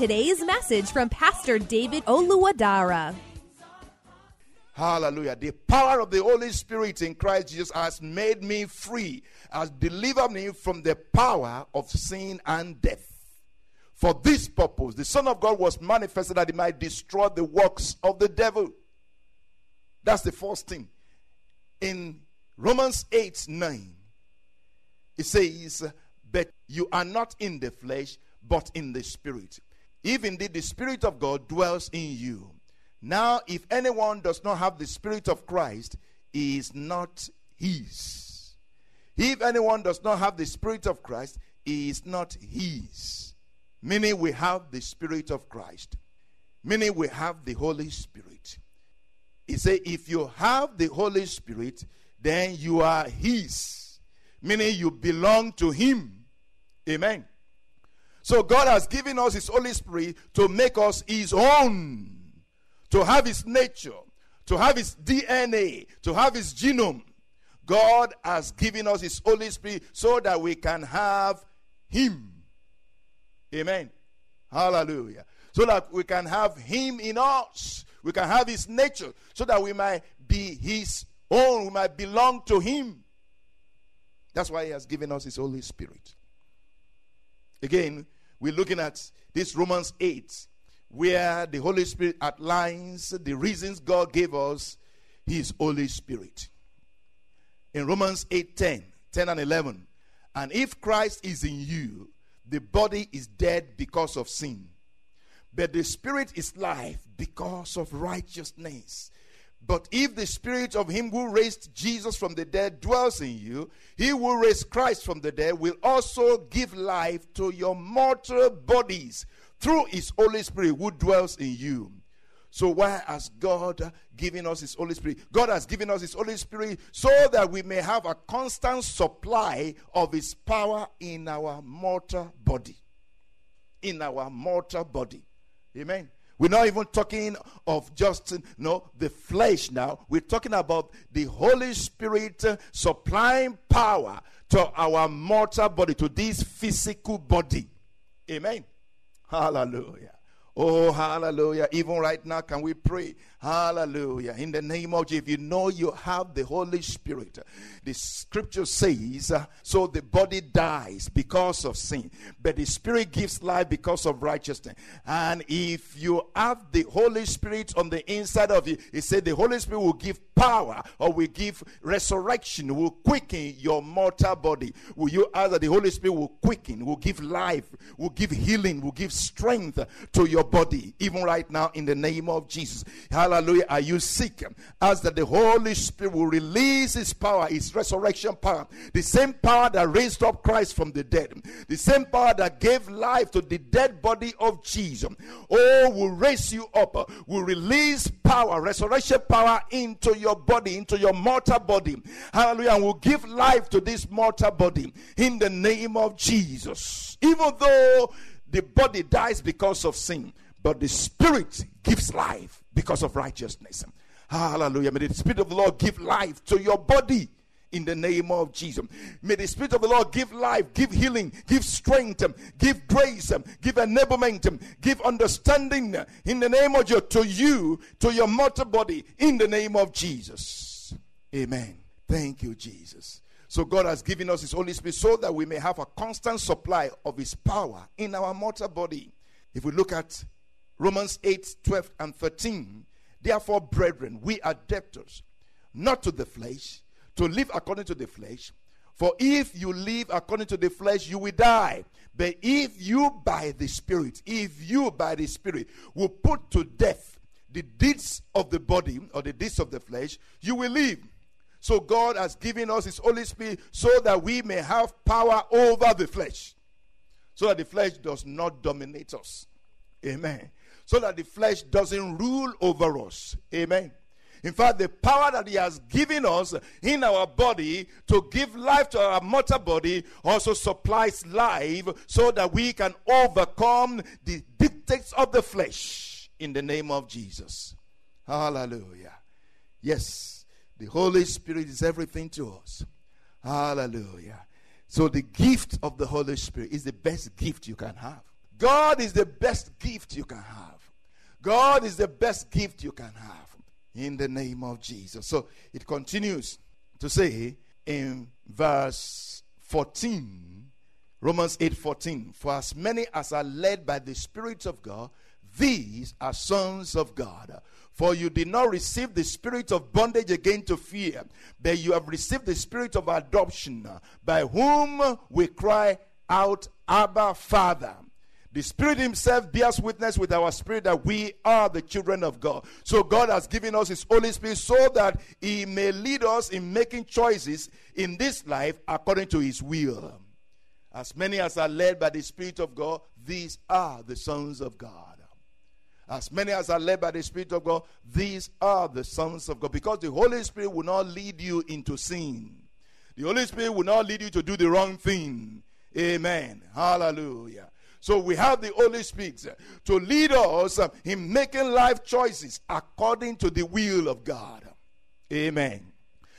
today's message from Pastor David Oluwadara. Hallelujah. The power of the Holy Spirit in Christ Jesus has made me free, has delivered me from the power of sin and death. For this purpose, the Son of God was manifested that he might destroy the works of the devil. That's the first thing. In Romans 8 9, it says, But you are not in the flesh, but in the spirit. If indeed the Spirit of God dwells in you. Now, if anyone does not have the Spirit of Christ, he is not his. If anyone does not have the Spirit of Christ, he is not his. Meaning, we have the Spirit of Christ. Meaning, we have the Holy Spirit. He said, if you have the Holy Spirit, then you are his. Meaning, you belong to him. Amen. So, God has given us his Holy Spirit to make us his own to have his nature, to have his DNA, to have his genome. God has given us his Holy Spirit so that we can have him. Amen. Hallelujah. So that we can have him in us. We can have his nature so that we might be his own. We might belong to him. That's why he has given us his Holy Spirit. Again, we're looking at this Romans 8 where the Holy Spirit outlines the reasons God gave us His Holy Spirit. In Romans 8 10, 10 and 11. And if Christ is in you, the body is dead because of sin, but the spirit is life because of righteousness. But if the spirit of him who raised Jesus from the dead dwells in you, he who raised Christ from the dead will also give life to your mortal bodies through his Holy Spirit who dwells in you. So, why has God given us his Holy Spirit? God has given us his Holy Spirit so that we may have a constant supply of his power in our mortal body. In our mortal body. Amen. We're not even talking of just you know, the flesh now. We're talking about the Holy Spirit uh, supplying power to our mortal body, to this physical body. Amen. Hallelujah. Oh, hallelujah. Even right now, can we pray? Hallelujah. In the name of Jesus, if you know you have the Holy Spirit, the scripture says, uh, so the body dies because of sin, but the Spirit gives life because of righteousness. And if you have the Holy Spirit on the inside of you, it said the Holy Spirit will give power or will give resurrection, will quicken your mortal body. Will you ask that the Holy Spirit will quicken, will give life, will give healing, will give strength to your body, even right now in the name of Jesus. Hallelujah. Are you sick? Ask that the Holy Spirit will release His power, His resurrection power, the same power that raised up Christ from the dead, the same power that gave life to the dead body of Jesus. Oh, will raise you up, will release power, resurrection power into your body, into your mortal body. Hallelujah. And will give life to this mortal body in the name of Jesus. Even though the body dies because of sin, but the spirit gives life because of righteousness. Hallelujah. May the spirit of the Lord give life to your body in the name of Jesus. May the Spirit of the Lord give life, give healing, give strength, give grace, give enablement, give understanding in the name of Jesus to you, to your mortal body, in the name of Jesus. Amen. Thank you, Jesus. So God has given us His Holy Spirit so that we may have a constant supply of His power in our mortal body. If we look at Romans 8, 12, and 13, therefore, brethren, we are debtors, not to the flesh, to live according to the flesh. For if you live according to the flesh, you will die. But if you by the Spirit, if you by the Spirit will put to death the deeds of the body or the deeds of the flesh, you will live. So God has given us His Holy Spirit so that we may have power over the flesh. So that the flesh does not dominate us. Amen. So that the flesh doesn't rule over us. Amen. In fact, the power that He has given us in our body to give life to our mortal body also supplies life so that we can overcome the dictates of the flesh in the name of Jesus. Hallelujah. Yes, the Holy Spirit is everything to us. Hallelujah. So, the gift of the Holy Spirit is the best gift you can have. God is the best gift you can have. God is the best gift you can have in the name of Jesus. So it continues to say in verse 14, Romans 8 14, for as many as are led by the Spirit of God, these are sons of God. For you did not receive the spirit of bondage again to fear, but you have received the spirit of adoption, by whom we cry out, Abba, Father. The Spirit Himself bears witness with our spirit that we are the children of God. So God has given us His Holy Spirit so that He may lead us in making choices in this life according to His will. As many as are led by the Spirit of God, these are the sons of God. As many as are led by the Spirit of God, these are the sons of God. Because the Holy Spirit will not lead you into sin. The Holy Spirit will not lead you to do the wrong thing. Amen. Hallelujah. So we have the Holy Spirit eh, to lead us eh, in making life choices according to the will of God. Amen.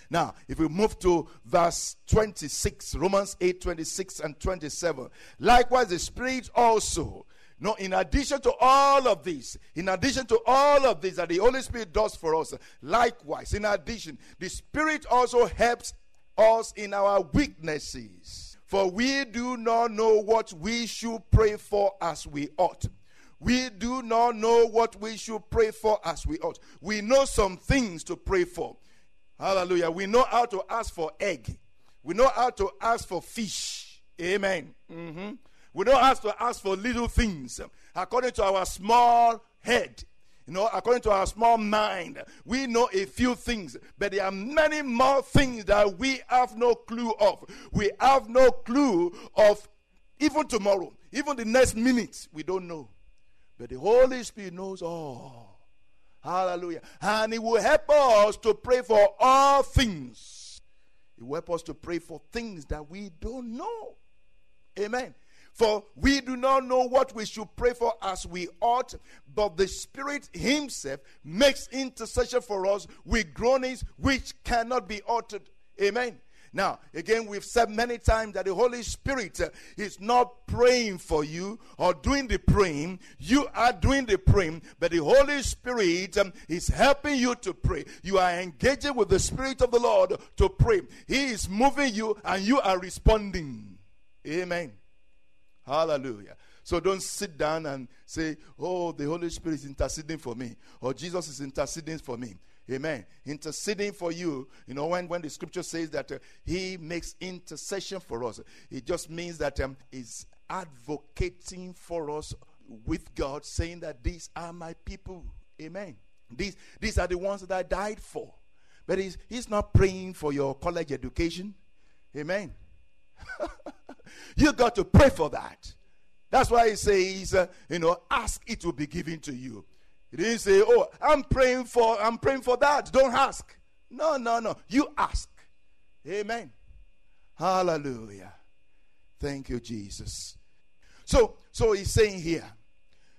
Now, if we move to verse 26, Romans 8 26 and 27. Likewise, the Spirit also. No, in addition to all of this, in addition to all of this that the Holy Spirit does for us, likewise, in addition, the Spirit also helps us in our weaknesses. For we do not know what we should pray for as we ought. We do not know what we should pray for as we ought. We know some things to pray for. Hallelujah. We know how to ask for egg. We know how to ask for fish. Amen. Mm-hmm. We know how to ask for little things according to our small head. You know, according to our small mind, we know a few things, but there are many more things that we have no clue of. We have no clue of even tomorrow, even the next minute, we don't know. But the Holy Spirit knows all. Hallelujah. And He will help us to pray for all things. He will help us to pray for things that we don't know. Amen. For we do not know what we should pray for as we ought, but the Spirit Himself makes intercession for us with groanings which cannot be uttered. Amen. Now, again, we've said many times that the Holy Spirit uh, is not praying for you or doing the praying. You are doing the praying, but the Holy Spirit um, is helping you to pray. You are engaging with the Spirit of the Lord to pray. He is moving you and you are responding. Amen. Hallelujah. So don't sit down and say, Oh, the Holy Spirit is interceding for me, or Jesus is interceding for me. Amen. Interceding for you. You know, when, when the scripture says that uh, he makes intercession for us, it just means that um, he's advocating for us with God, saying that these are my people. Amen. These, these are the ones that I died for. But he's, he's not praying for your college education. Amen. you got to pray for that. That's why he says, uh, you know, ask it will be given to you. He didn't say, "Oh, I'm praying for I'm praying for that. Don't ask." No, no, no. You ask. Amen. Hallelujah. Thank you, Jesus. So, so he's saying here,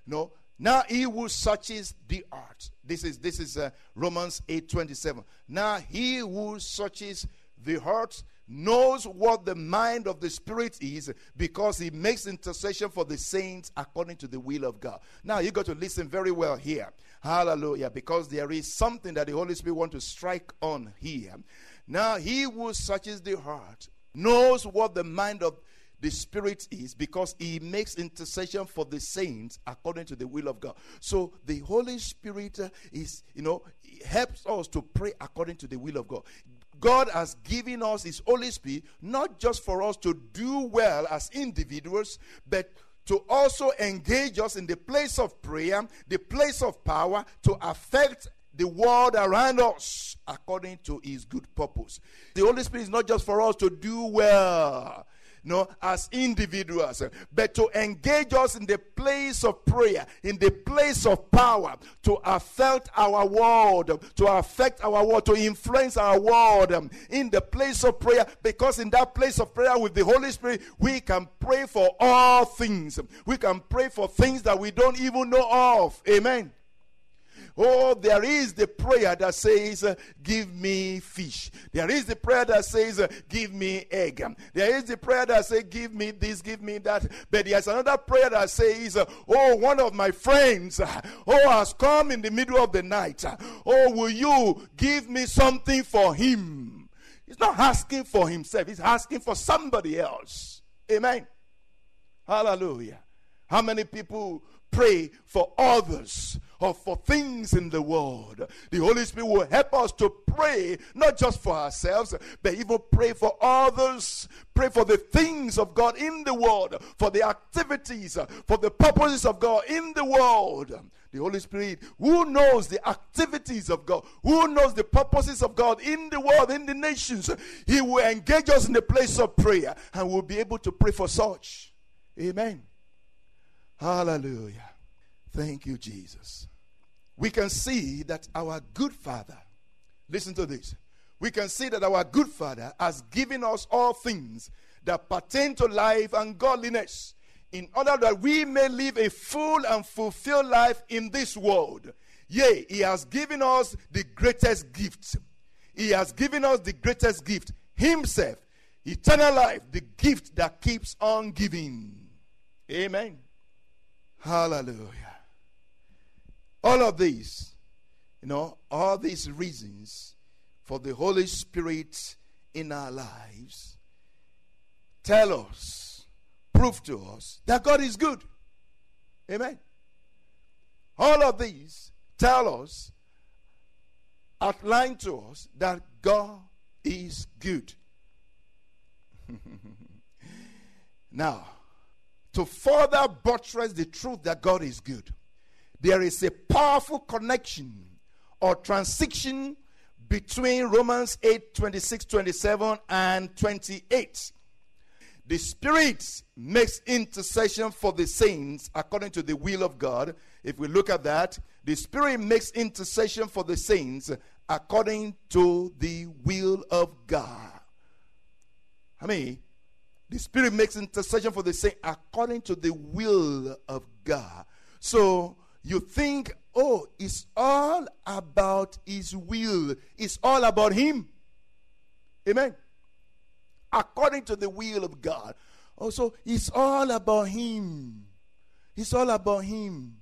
you know, now he who searches the heart. This is this is uh, Romans eight twenty seven. Now he who searches the heart knows what the mind of the Spirit is because he makes intercession for the saints according to the will of God. Now, you got to listen very well here. Hallelujah. Because there is something that the Holy Spirit wants to strike on here. Now, he who searches the heart knows what the mind of the Spirit is because He makes intercession for the saints according to the will of God. So the Holy Spirit is, you know, helps us to pray according to the will of God. God has given us His Holy Spirit not just for us to do well as individuals, but to also engage us in the place of prayer, the place of power, to affect the world around us according to his good purpose. The Holy Spirit is not just for us to do well, no, as individuals, but to engage us in the place of prayer, in the place of power, to affect our world, to affect our world, to influence our world um, in the place of prayer. Because in that place of prayer with the Holy Spirit, we can pray for all things. We can pray for things that we don't even know of. Amen. Oh, there is the prayer that says, uh, Give me fish. There is the prayer that says, uh, Give me egg. There is the prayer that says, Give me this, give me that. But there's another prayer that says, uh, Oh, one of my friends, oh, has come in the middle of the night. Oh, will you give me something for him? He's not asking for himself, he's asking for somebody else. Amen. Hallelujah. How many people pray for others or for things in the world. The Holy Spirit will help us to pray, not just for ourselves, but even pray for others. Pray for the things of God in the world, for the activities, for the purposes of God in the world. The Holy Spirit, who knows the activities of God, who knows the purposes of God in the world, in the nations, He will engage us in the place of prayer and we'll be able to pray for such. Amen. Hallelujah. Thank you, Jesus. We can see that our good Father, listen to this. We can see that our good Father has given us all things that pertain to life and godliness in order that we may live a full and fulfilled life in this world. Yea, He has given us the greatest gift. He has given us the greatest gift Himself, eternal life, the gift that keeps on giving. Amen. Hallelujah. All of these, you know, all these reasons for the Holy Spirit in our lives tell us, prove to us that God is good. Amen. All of these tell us, outline to us that God is good. now, to further buttress the truth that God is good, there is a powerful connection or transition between Romans 8 26, 27, and 28. The Spirit makes intercession for the saints according to the will of God. If we look at that, the Spirit makes intercession for the saints according to the will of God. I mean, the Spirit makes intercession for the saints according to the will of God. So you think, oh, it's all about His will, it's all about Him. Amen. According to the will of God. Also, it's all about Him. It's all about Him.